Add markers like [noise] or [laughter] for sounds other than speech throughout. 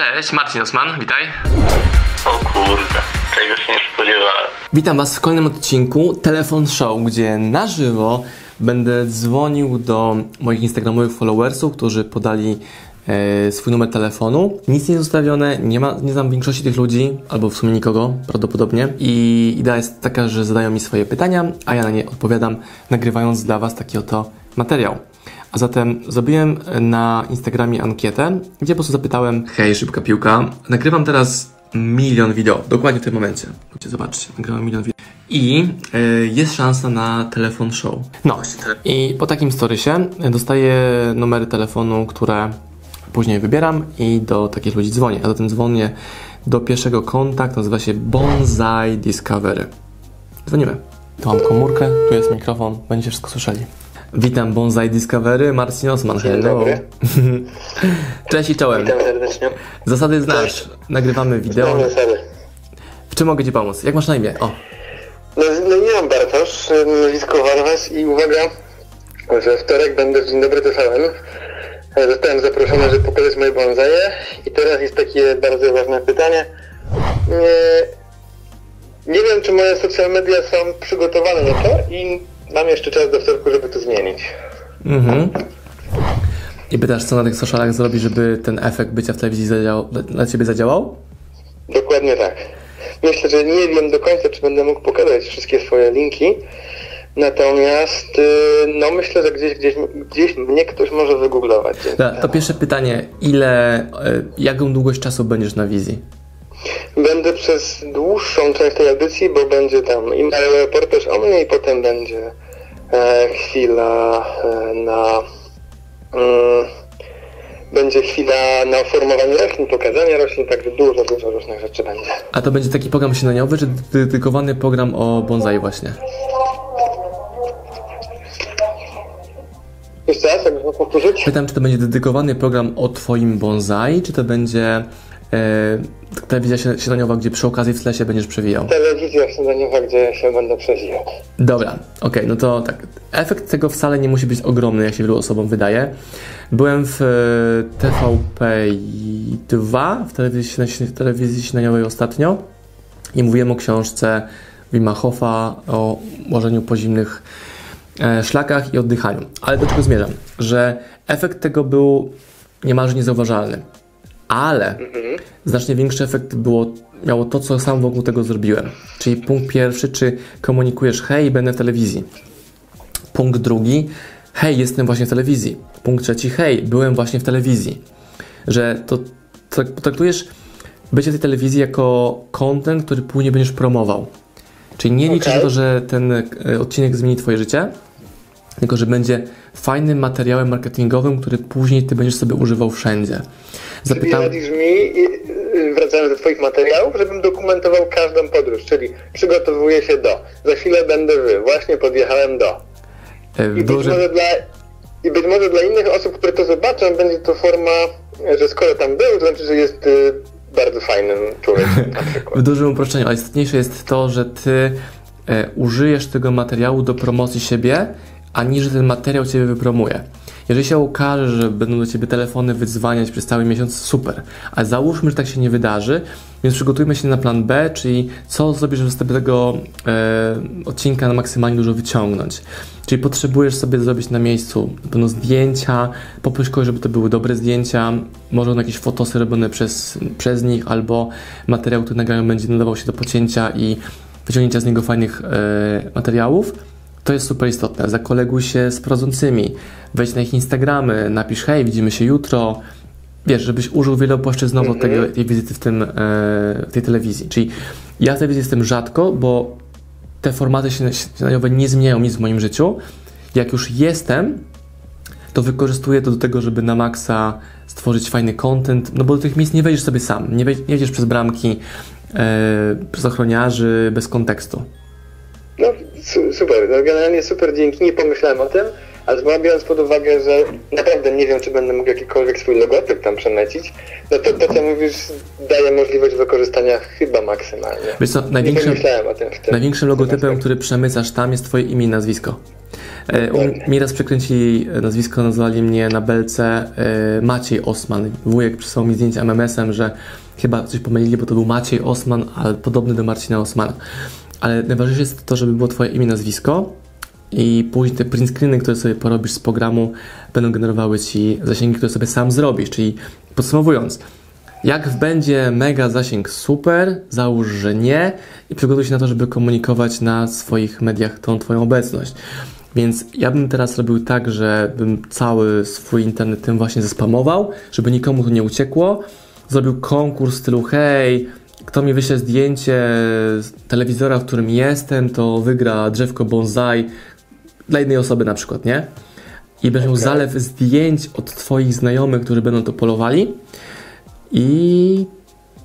Cześć, Marcin Osman, witaj. O kurde, czego się nie spodziewałem. Witam Was w kolejnym odcinku Telefon Show, gdzie na żywo będę dzwonił do moich instagramowych followersów, którzy podali e, swój numer telefonu. Nic nie jest ustawione, nie, ma, nie znam większości tych ludzi, albo w sumie nikogo prawdopodobnie. I idea jest taka, że zadają mi swoje pytania, a ja na nie odpowiadam, nagrywając dla Was taki oto materiał. A zatem zrobiłem na Instagramie ankietę, gdzie po prostu zapytałem: Hej, szybka piłka, nagrywam teraz milion wideo, dokładnie w tym momencie. Chodźcie, zobaczcie, nagrywam milion wideo. I y, jest szansa na telefon show. No, i po takim storysie dostaję numery telefonu, które później wybieram i do takich ludzi dzwonię. A zatem dzwonię do pierwszego kontaktu, nazywa się Bonsai Discovery. Dzwonimy. Tu mam komórkę, tu jest mikrofon, będziecie wszystko słyszeli. Witam Bonsai Discovery, Marcin Osman, hello. dobry. [laughs] Cześć i czołem. Witam serdecznie. Zasady znasz, nagrywamy wideo. Znam zasady. W czym mogę Ci pomóc? Jak masz na imię? O, No, no nie mam Bartosz, nazwisko Warwas i uwaga, że wtorek będę w Dzień Dobry TVN. E, Zostałem zaproszony, żeby pokazać moje bonsaje i teraz jest takie bardzo ważne pytanie. Nie, nie wiem, czy moje social media są przygotowane na to i mam jeszcze czas do wtorku, żeby to zmienić. Mhm. I pytasz, co na tych socialach zrobić, żeby ten efekt bycia w telewizji zadziałał, dla- Ciebie zadziałał? Dokładnie tak. Myślę, że nie wiem do końca, czy będę mógł pokazać wszystkie swoje linki. Natomiast y, no myślę, że gdzieś, gdzieś, gdzieś mnie ktoś może wygooglować. to temu. pierwsze pytanie. Ile, y, jaką długość czasu będziesz na wizji? Będę przez dłuższą część tej audycji, bo będzie tam i reportaż o mnie i potem będzie e, chwila e, na... Mm, będzie chwila na formowanie roślin, pokazanie roślin, także dużo, dużo różnych rzeczy będzie. A to będzie taki program śniadaniowy, czy dedykowany program o bonsai właśnie? Jeszcze raz, jak można powtórzyć? Pytam, czy to będzie dedykowany program o Twoim bonsai, czy to będzie e, telewizja śnia- śniadaniowa, gdzie przy okazji w tle się będziesz przewijał? Telewizja śniadaniowa, gdzie się będę przewijał. Dobra, okej, no to tak. Efekt tego wcale nie musi być ogromny, jak się wielu osobom wydaje. Byłem w e, TVP2, w telewizji, śnia- w telewizji śniadaniowej ostatnio i mówiłem o książce Wima Hofa o łożeniu po zimnych e, szlakach i oddychaniu. Ale do czego zmierzam? Że efekt tego był niemalże niezauważalny. Ale znacznie większy efekt było, miało to, co sam wokół tego zrobiłem. Czyli punkt pierwszy, czy komunikujesz, hej, będę w telewizji. Punkt drugi, hej, jestem właśnie w telewizji. Punkt trzeci, hej, byłem właśnie w telewizji. Że to traktujesz bycie w tej telewizji jako content, który później będziesz promował. Czyli nie liczysz Okej. na to, że ten e, odcinek zmieni Twoje życie, tylko że będzie fajnym materiałem marketingowym, który później Ty będziesz sobie używał wszędzie. Czyli Zapytałem. radzisz mi, y, wracając do Twoich materiałów, żebym dokumentował każdą podróż, czyli przygotowuję się do. Za chwilę będę wy, właśnie podjechałem do. e, I być, może dla, I być może dla innych osób, które to zobaczą, będzie to forma, że skoro tam był, to znaczy, że jest y, bardzo fajnym człowiekiem [laughs] w dużym uproszczeniu, ale istotniejsze jest to, że Ty e, użyjesz tego materiału do promocji siebie, a nie, że ten materiał Ciebie wypromuje. Jeżeli się okaże, że będą do Ciebie telefony wyzwaniać przez cały miesiąc, super. Ale załóżmy, że tak się nie wydarzy, więc przygotujmy się na plan B, czyli co zrobisz, żeby z tego e, odcinka na maksymalnie dużo wyciągnąć. Czyli potrzebujesz sobie zrobić na miejscu pewno zdjęcia, poproś kogoś, żeby to były dobre zdjęcia, może jakieś fotosy robione przez, przez nich, albo materiał, który nagrają będzie nadawał się do pocięcia i wyciągnięcia z niego fajnych e, materiałów. To jest super istotne. Zakoleguj się z prowadzącymi, wejdź na ich Instagramy, napisz hej, widzimy się jutro. Wiesz, żebyś użył wielopłaszczyznowo tego, tej wizyty w, tym, e, w tej telewizji. Czyli ja w telewizji jestem rzadko, bo te formaty śniadaniowe nie zmieniają nic w moim życiu. Jak już jestem, to wykorzystuję to do tego, żeby na maksa stworzyć fajny content, no bo do tych miejsc nie wejdziesz sobie sam, nie wejdziesz przez bramki, e, przez ochroniarzy, bez kontekstu. Su- super, no, generalnie super, dzięki, nie pomyślałem o tym, ale biorąc pod uwagę, że naprawdę nie wiem, czy będę mógł jakikolwiek swój logotyp tam przemycić, no to to, co mówisz, daje możliwość wykorzystania chyba maksymalnie. Wiesz co, Nie największym, pomyślałem o tym w tym. największym logotypem, który przemycasz tam jest twoje imię i nazwisko. E, mi raz przekręcili nazwisko, nazwali mnie na belce e, Maciej Osman. Wujek przysłał mi zdjęcie MMS-em, że chyba coś pomylili, bo to był Maciej Osman, ale podobny do Marcina Osmana. Ale najważniejsze jest to, żeby było twoje imię, nazwisko i później te print screeny, które sobie porobisz z programu, będą generowały ci zasięgi, które sobie sam zrobisz. Czyli podsumowując, jak będzie mega zasięg super, załóż, że nie i przygotuj się na to, żeby komunikować na swoich mediach tą Twoją obecność. Więc ja bym teraz robił tak, że bym cały swój internet tym właśnie zespamował, żeby nikomu to nie uciekło. Zrobił konkurs w stylu hej, kto mi wyśle zdjęcie z telewizora, w którym jestem, to wygra drzewko bonsai dla jednej osoby na przykład, nie? I będziesz miał Okej. zalew zdjęć od Twoich znajomych, którzy będą to polowali i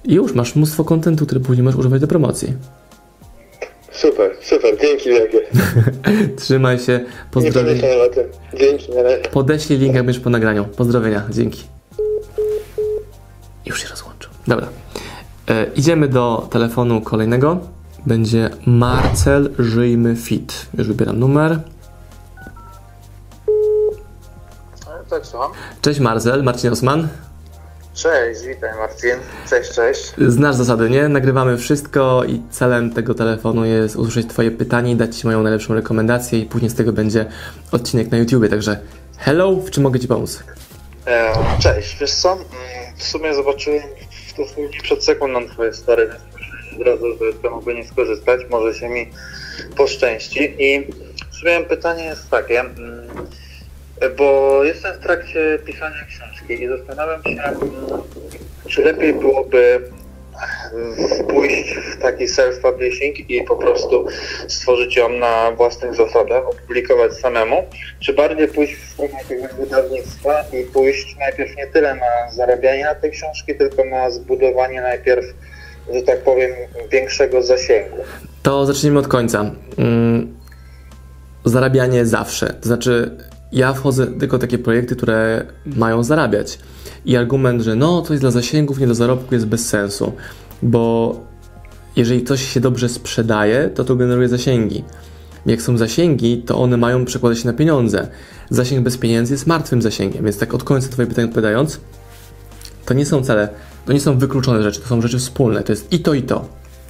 już masz mnóstwo kontentu, który później możesz używać do promocji. Super, super, dzięki wielkie. [laughs] Trzymaj się, pozdrowienia. Dzięki, na razie. Podeślij link, jak będziesz po nagraniu. Pozdrowienia, dzięki. Już się rozłączył. Dobra. E, idziemy do telefonu kolejnego. Będzie Marcel Żyjmy Fit. Już wybieram numer. Tak, słucham. Cześć Marcel, Marcin Osman. Cześć, witaj Marcin. Cześć, cześć. Znasz zasady, nie? Nagrywamy wszystko i celem tego telefonu jest usłyszeć Twoje pytanie i dać Ci moją najlepszą rekomendację i później z tego będzie odcinek na YouTubie. Także hello, w czym mogę Ci pomóc? E, cześć, wiesz co? Mm, W sumie zobaczyłem dosłownie przed sekundą myślę od razu, że mogę nie skorzystać. Może się mi poszczęści. I w pytanie jest takie, mm, bo jestem w trakcie pisania książki i zastanawiam się, mm, czy lepiej byłoby pójść w taki self-publishing i po prostu stworzyć ją na własnych zasadach, opublikować samemu, czy bardziej pójść w stronę jakiegoś wydawnictwa i pójść najpierw nie tyle na zarabianie na tej książki, tylko na zbudowanie najpierw, że tak powiem, większego zasięgu. To zacznijmy od końca. Mm, Zarabianie zawsze. To znaczy, ja wchodzę tylko w takie projekty, które mają zarabiać. I argument, że no, to jest dla zasięgów, nie dla zarobku, jest bez sensu. Bo jeżeli coś się dobrze sprzedaje, to to generuje zasięgi. Jak są zasięgi, to one mają przekładać się na pieniądze. Zasięg bez pieniędzy jest martwym zasięgiem. Więc tak od końca Twoje pytanie odpowiadając, to nie są cele, to nie są wykluczone rzeczy, to są rzeczy wspólne. To jest i to, i to.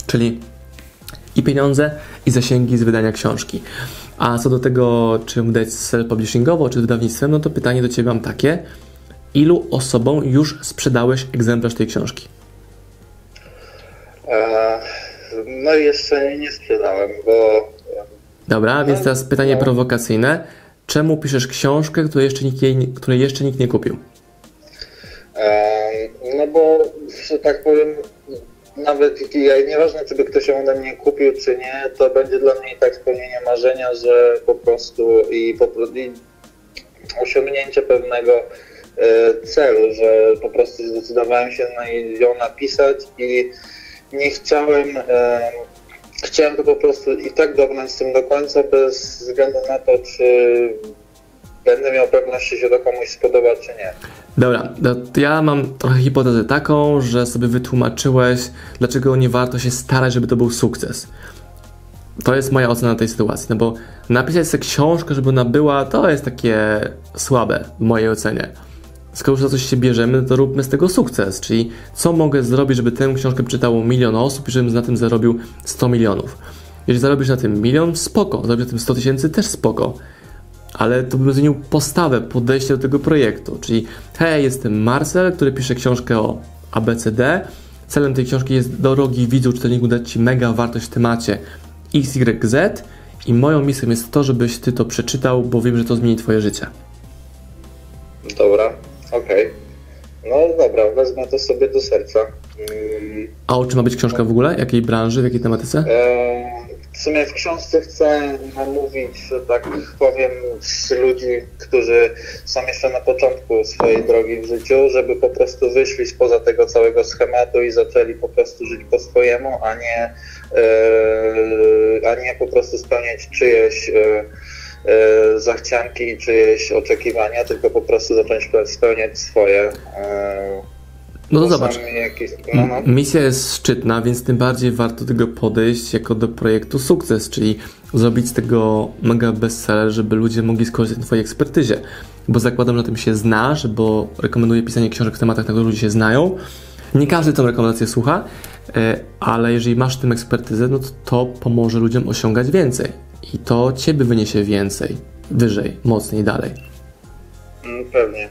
Czyli i pieniądze, i zasięgi z wydania książki. A co do tego, czy wydać self-publishingowo, czy z wydawnictwem, no to pytanie do Ciebie mam takie. Ilu osobom już sprzedałeś egzemplarz tej książki? E, no jeszcze nie sprzedałem, bo Dobra, więc teraz pytanie prowokacyjne. Czemu piszesz książkę, której jeszcze nikt, jej, której jeszcze nikt nie kupił? E, No bo, że tak powiem, nawet nieważne, czy by ktoś ją ode mnie kupił, czy nie, to będzie dla mnie i tak spełnienie marzenia, że po prostu i, po, i osiągnięcie pewnego e, celu, że po prostu zdecydowałem się na ją napisać i nie chciałem, e, chciałem to po prostu i tak dobrnąć z tym do końca, bez względu na to, czy będę miał pewność, czy się to komuś spodoba, czy nie. Dobra, no ja mam trochę hipotezę taką, że sobie wytłumaczyłeś, dlaczego nie warto się starać, żeby to był sukces. To jest moja ocena tej sytuacji, no bo napisać sobie książkę, żeby ona była, to jest takie słabe w mojej ocenie. Skoro już za coś się bierzemy, to róbmy z tego sukces, czyli co mogę zrobić, żeby tę książkę czytało milion osób i żebym na tym zarobił 100 milionów. Jeżeli zarobisz na tym milion, spoko, zarobisz na tym 100 tysięcy, też spoko ale to bym zmienił postawę, podejście do tego projektu. Czyli, hej, jestem Marcel, który pisze książkę o ABCD. Celem tej książki jest drogi widzu, czytelniku dać Ci mega wartość w temacie XYZ i moją misją jest to, żebyś Ty to przeczytał, bo wiem, że to zmieni Twoje życie. Dobra, okej. No dobra, wezmę to sobie do serca. Mm, A o czym ma być książka w ogóle? Jakiej branży, w jakiej tematyce? e, W sumie w książce chcę namówić, że tak powiem, ludzi, którzy są jeszcze na początku swojej drogi w życiu, żeby po prostu wyszli spoza tego całego schematu i zaczęli po prostu żyć po swojemu, a nie, e, a nie po prostu spełniać czyjeś e, zachcianki czyjeś oczekiwania, tylko po prostu zacząć spełniać swoje. E, No to zobacz. Jakieś, no, no. Misja jest szczytna, więc tym bardziej warto do tego podejść jako do projektu sukces, czyli zrobić z tego mega bestseller, żeby ludzie mogli skorzystać na Twojej ekspertyzie. Bo zakładam, że na tym się znasz, bo rekomenduję pisanie książek w tematach, na których ludzie się znają. Nie każdy tą rekomendację słucha, e, ale jeżeli masz w tym ekspertyzę, no to to pomoże ludziom osiągać więcej. I to Ciebie wyniesie więcej, wyżej, mocniej, dalej. Mm, Pewnie.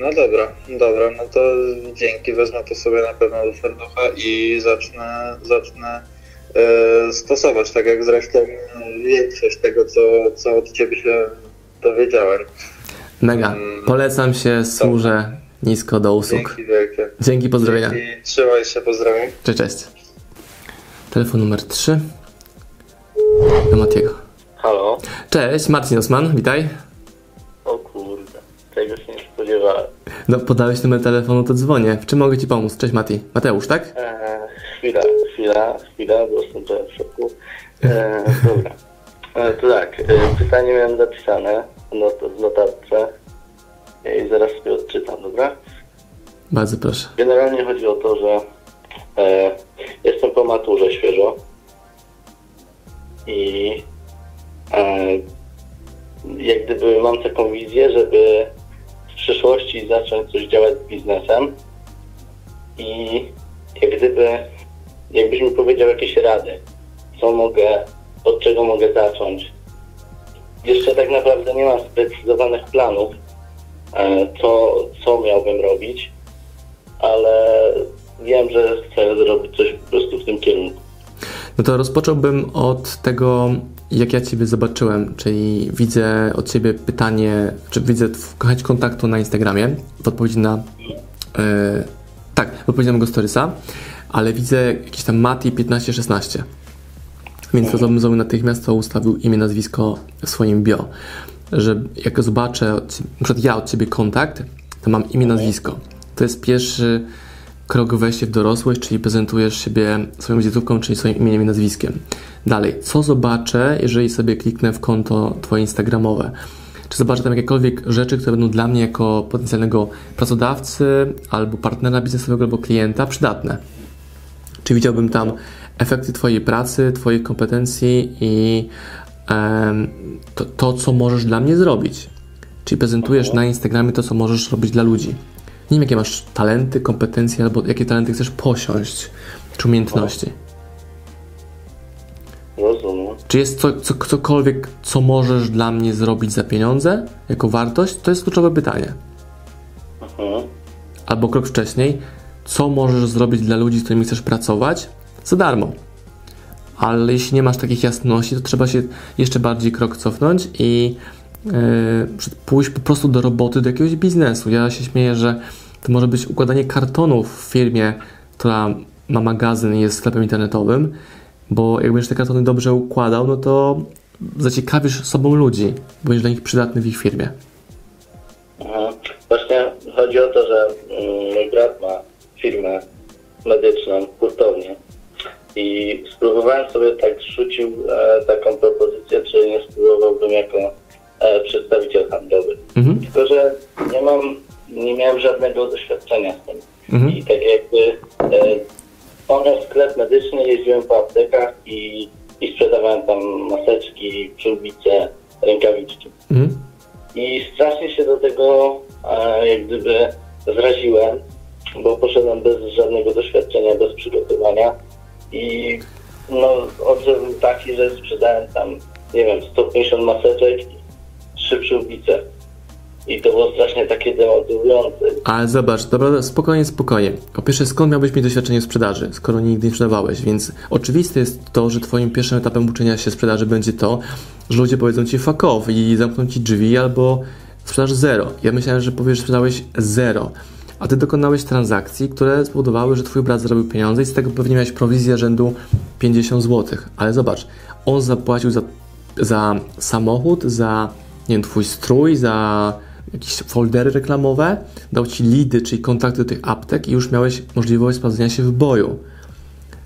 No dobra, dobra, no to dzięki, wezmę to sobie na pewno do serducha i zacznę, zacznę e, stosować, tak jak zresztą większość tego, co, co od Ciebie się dowiedziałem. Mega. Mm. Polecam się, służę nisko do usług. Dzięki wielkie. Dzięki, pozdrowienia. Dzięki, trzymaj się, pozdrawiam. Cześć, cześć. Telefon numer 3 do Matiego. Halo? Cześć, Marcin Osman, witaj. O kurde, tego się No, podałeś numer telefonu, to dzwonię. W czym mogę Ci pomóc? Cześć, Mati. Mateusz, tak? Eee, chwila, chwila, chwila, bo jestem trochę w szoku. Eee, dobra. E, to tak, e, pytanie miałem zapisane no to w notatce i zaraz sobie odczytam, dobra? Bardzo proszę. Generalnie chodzi o to, że e, jestem po maturze świeżo i e, jak gdyby mam taką wizję, żeby przyszłości zacząć coś działać z biznesem i jak gdyby, jakbyś mi powiedział jakieś rady, co mogę, od czego mogę zacząć. Jeszcze tak naprawdę nie mam sprecyzowanych planów, e, co, co miałbym robić, ale wiem, że chcę zrobić coś po prostu w tym kierunku. No to rozpocząłbym od tego, jak ja Ciebie zobaczyłem, czyli widzę od Ciebie pytanie, czy widzę chęć kontaktu na Instagramie w odpowiedzi na. e, tak, w odpowiedzi na mojego storysa, ale widzę jakiś tam Mati 1516. Więc to bym zrobił natychmiast, to ustawił imię, nazwisko w swoim bio. Że jak zobaczę, na przykład ja od Ciebie kontakt, to mam imię, nazwisko. To jest pierwszy krok wejście w dorosłość, czyli prezentujesz siebie swoją wizytówką, czyli swoim imieniem i nazwiskiem. Dalej, co zobaczę, jeżeli sobie kliknę w konto Twoje Instagramowe? Czy zobaczę tam jakiekolwiek rzeczy, które będą dla mnie jako potencjalnego pracodawcy, albo partnera biznesowego, albo klienta przydatne? Czy widziałbym tam efekty Twojej pracy, Twoich kompetencji i em, to, to, co możesz dla mnie zrobić? Czyli prezentujesz na Instagramie to, co możesz robić dla ludzi. Nie wiem, jakie masz talenty, kompetencje, albo jakie talenty chcesz posiąść, czy umiejętności. Czy jest co, co, cokolwiek, co możesz dla mnie zrobić za pieniądze, jako wartość? To jest kluczowe pytanie. Mhm. Albo krok wcześniej, co możesz zrobić dla ludzi, z którymi chcesz pracować za darmo. Ale jeśli nie masz takich jasności, to trzeba się jeszcze bardziej krok cofnąć i yy, pójść po prostu do roboty, do jakiegoś biznesu. Ja się śmieję, że to może być układanie kartonów w firmie, która ma magazyn i jest sklepem internetowym, bo jak będziesz te kartony dobrze układał, no to zaciekawisz sobą ludzi, będziesz dla nich przydatny w ich firmie. Mhm. Właśnie chodzi o to, że mm, mój brat ma firmę medyczną, hurtownię i spróbowałem sobie tak, rzucił e, taką propozycję, czy nie spróbowałbym jako e, przedstawiciel handlowy. Mhm. Tylko, że nie mam, nie miałem żadnego doświadczenia z tym. Mhm. I tak Ale zobacz, dobra, spokojnie, spokojnie. Po pierwsze, skąd miałbyś mieć doświadczenie w sprzedaży, skoro nigdy nie sprzedawałeś? Więc oczywiste jest to, że twoim pierwszym etapem uczenia się sprzedaży będzie to, że ludzie powiedzą ci fuck off i zamkną ci drzwi albo sprzedaż zero. Ja myślałem, że powiesz, że sprzedałeś zero. A ty dokonałeś transakcji, które spowodowały, że twój brat zarobił pieniądze i z tego pewnie miałeś prowizję rzędu 50 zł. Ale zobacz, on zapłacił za, za samochód, za nie wiem, twój strój, za jakieś foldery reklamowe, dał ci lidy, czyli kontakty do tych aptek i już miałeś możliwość sprawdzenia się w boju.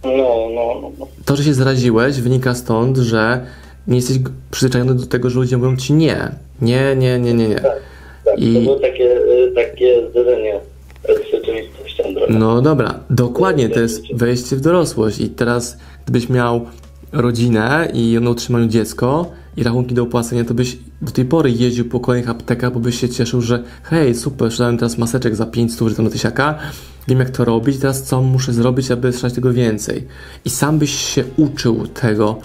No, no, no. no. To, że się zaraziłeś, wynika stąd, że nie jesteś przyzwyczajony do tego, że ludzie mówią ci nie. Nie, nie, nie, nie, nie. Tak, tak. I- To było takie, e, takie zderzenie z rzeczywistością. drogą. No dobra, dokładnie, to jest wejście w dorosłość i teraz gdybyś miał rodzinę i na utrzymaniu dziecko i rachunki do opłacenia, to byś do tej pory jeździł po kolejnych aptekach, bo byś się cieszył, że hej, super, sprzedałem teraz maseczek za 5 stów, że tam do tysiaka, wiem jak to robić, teraz co muszę zrobić, aby sprzedać tego więcej. I sam byś się uczył tego,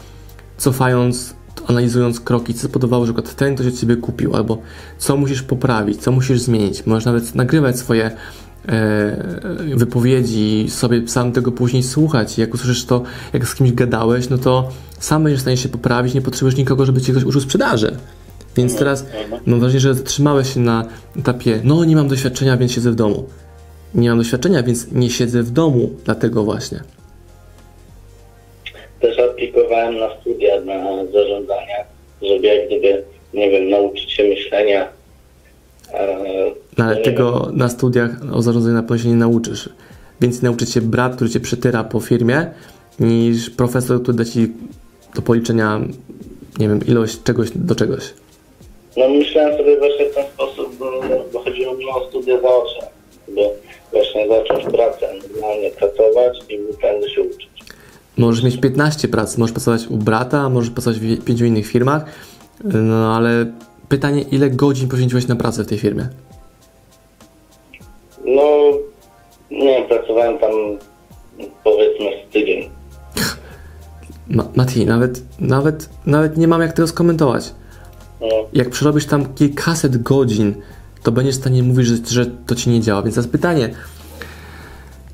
cofając, analizując kroki, co spowodowało, że ten ktoś od ciebie kupił, albo co musisz poprawić, co musisz zmienić. Możesz nawet nagrywać swoje wypowiedzi, sobie sam tego później słuchać. Jak usłyszysz to, jak z kimś gadałeś, no to sam będziesz w stanie się poprawić, nie potrzebujesz nikogo, żeby cię ktoś uczył sprzedaży. Więc teraz mam wrażenie, że zatrzymałeś się na etapie, no nie mam doświadczenia, więc siedzę w domu. Nie mam doświadczenia, więc nie siedzę w domu, dlatego właśnie. Też aplikowałem na studia na zarządzania, żeby jak gdyby, nie wiem, nauczyć się myślenia. E, No, ale tego na studiach o zarządzaniu na pewno się nie nauczysz. Więcej nauczy cię brat, który cię przytyra po firmie, niż profesor, który da ci do policzenia, nie wiem, ilość czegoś do czegoś. No myślałem sobie właśnie w ten sposób, bo, bo chodziło mi o studia zaoczne, by właśnie zacząć pracę, normalnie pracować i będę się uczyć. Możesz mieć 15 prac, możesz pracować u brata, możesz pracować w pięciu innych firmach, no ale pytanie, ile godzin poświęciłeś na pracę w tej firmie? No, nie wiem, pracowałem tam powiedzmy z tydzień. Ma Mati, nawet, nawet, nawet nie mam jak tego skomentować. No, jak przerobisz tam kilkaset godzin, to będziesz w stanie mówić, że, że to ci nie działa. Więc teraz pytanie,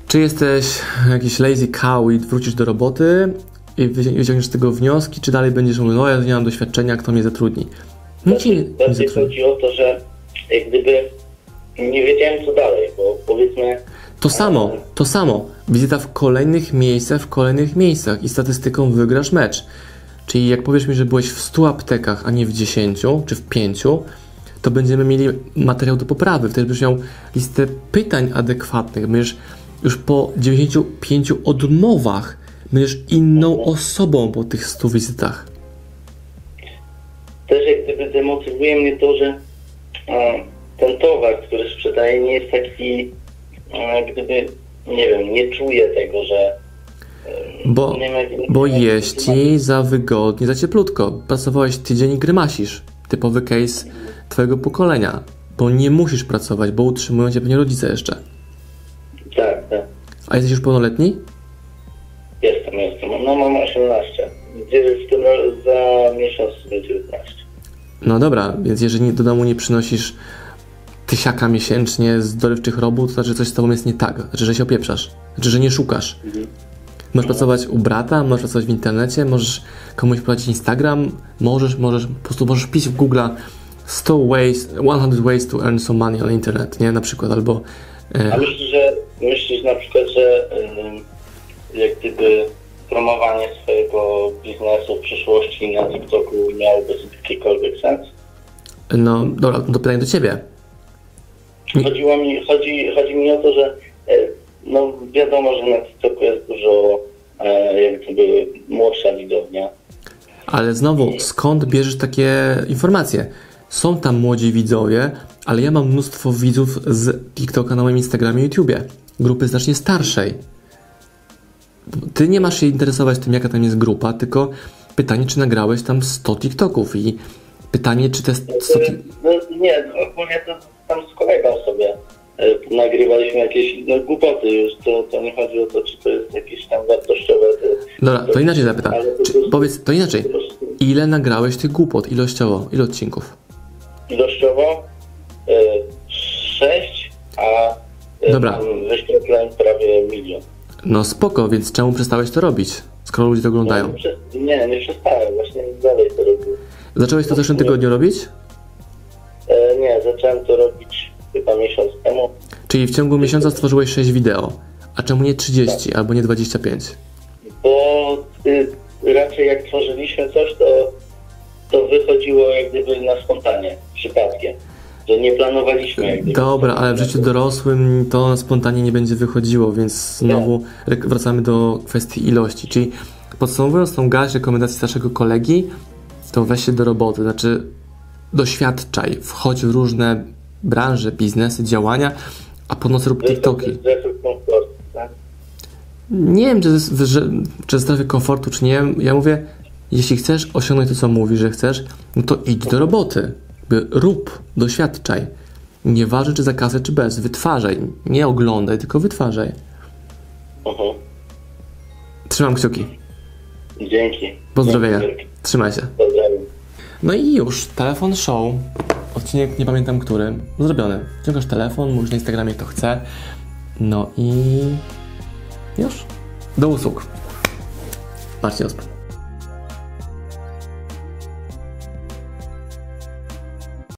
czy jesteś jakiś lazy cow i wrócisz do roboty i wycią- wyciągniesz z tego wnioski, czy dalej będziesz mówił, no ja nie mam doświadczenia, kto mnie zatrudni? Nikt cię nie, nie bardziej zatrudni. chodzi o to, że jak gdyby nie wiedziałem co dalej, bo powiedzmy To samo, to samo. Wizyta w kolejnych miejscach, w kolejnych miejscach i statystyką wygrasz mecz. Czyli jak powiesz mi, że byłeś w 100 aptekach, a nie w 10 czy w 5, to będziemy mieli materiał do poprawy. Wtedy będziesz miał listę pytań adekwatnych. Będziesz już po 95 odmowach będziesz inną osobą po tych 100 wizytach. też jak gdyby demotywuje mnie to, że e, ten towar, który sprzedaję nie jest taki e, gdyby, nie wiem, nie czuję tego, że e, Bo, jak- bo ci za wygodnie, za cieplutko. Pracowałeś tydzień i grymasisz. Typowy case twojego pokolenia. Bo nie musisz pracować, bo utrzymują cię pewnie rodzice jeszcze. Tak, tak. A jesteś już pełnoletni? Jestem, jestem. No mam 18. Gdzie w tym za miesiąc będzie 19. No dobra, więc jeżeli do domu nie przynosisz tysiaka miesięcznie z dorywczych robót, to znaczy coś z tobą jest nie tak. Znaczy, że się opieprzasz. Znaczy, że nie szukasz. Możesz pracować u brata, możesz pracować w internecie, możesz komuś prowadzić Instagram, możesz, możesz, po prostu możesz pisać w Google 100 ways, 100 ways to earn some money on internet, nie? Na przykład, albo e, A myślisz, że myślisz na przykład, że ym, jak gdyby promowanie swojego biznesu w przyszłości na TikToku miałoby jakikolwiek sens? no dobra, to pytanie do ciebie. Chodziło mi, chodzi, chodzi mi o to, że e, no wiadomo, że na TikToku jest dużo e, jak gdyby młodsza widownia. Ale znowu, skąd bierzesz takie informacje? Są tam młodzi widzowie, ale ja mam mnóstwo widzów z TikToka na moim Instagramie i YouTubie. Grupy znacznie starszej. Ty nie masz się interesować tym, jaka tam jest grupa, tylko pytanie, czy nagrałeś tam 100 TikToków i pytanie, czy te 100... ti- No, nie, ogólnie to nagrywaliśmy jakieś no, głupoty już, to, to nie chodzi o to, czy to jest jakieś tam wartościowe. To, Dobra, to inaczej zapytam. Czy, prostu- powiedz, to inaczej. Ile nagrałeś tych głupot ilościowo? Ile odcinków? Ilościowo e, 6, a e, Dobra. prawie milion. No spoko, więc czemu przestałeś to robić, skoro ludzie to oglądają? Nie, prze- nie, nie przestałem, właśnie dalej to robię. Zacząłeś to w zeszłym tygodniu robić? E, nie, zacząłem to robić chyba miesiąc temu. Czyli w ciągu miesiąca stworzyłeś 6 wideo. A czemu nie 30 albo nie 25? Bo y, raczej jak tworzyliśmy coś, to, to wychodziło jak gdyby na spontanie, przypadkiem. Że nie planowaliśmy jak gdyby. Dobra, ale w życiu dorosłym to spontanie nie będzie wychodziło, więc znowu rek- wracamy do kwestii ilości. Czyli podsumowując tą garść rekomendacji starszego kolegi, to weź się do roboty, znaczy doświadczaj, wchodź w różne branże, biznesy, działania, a po nocy rób TikToki. Efektą, nie wiem, czy jest, że, czy strefy komfortu, czy nie. Ja mówię, jeśli chcesz osiągnąć to, co mówisz, że chcesz, no to idź do roboty. Rób, doświadczaj. Nieważne, czy za kasę, czy bez. Wytwarzaj. Nie oglądaj, tylko wytwarzaj. Trzymam kciuki. Dzięki. Pozdrowienia. Dzięki. Trzymaj się. Pozdrawiam. No i już, telefon show. Odcinek nie pamiętam który. Zrobiony. Wciągasz telefon, mówisz na Instagramie kto chce. No i już. Do usług. Marcin Osman.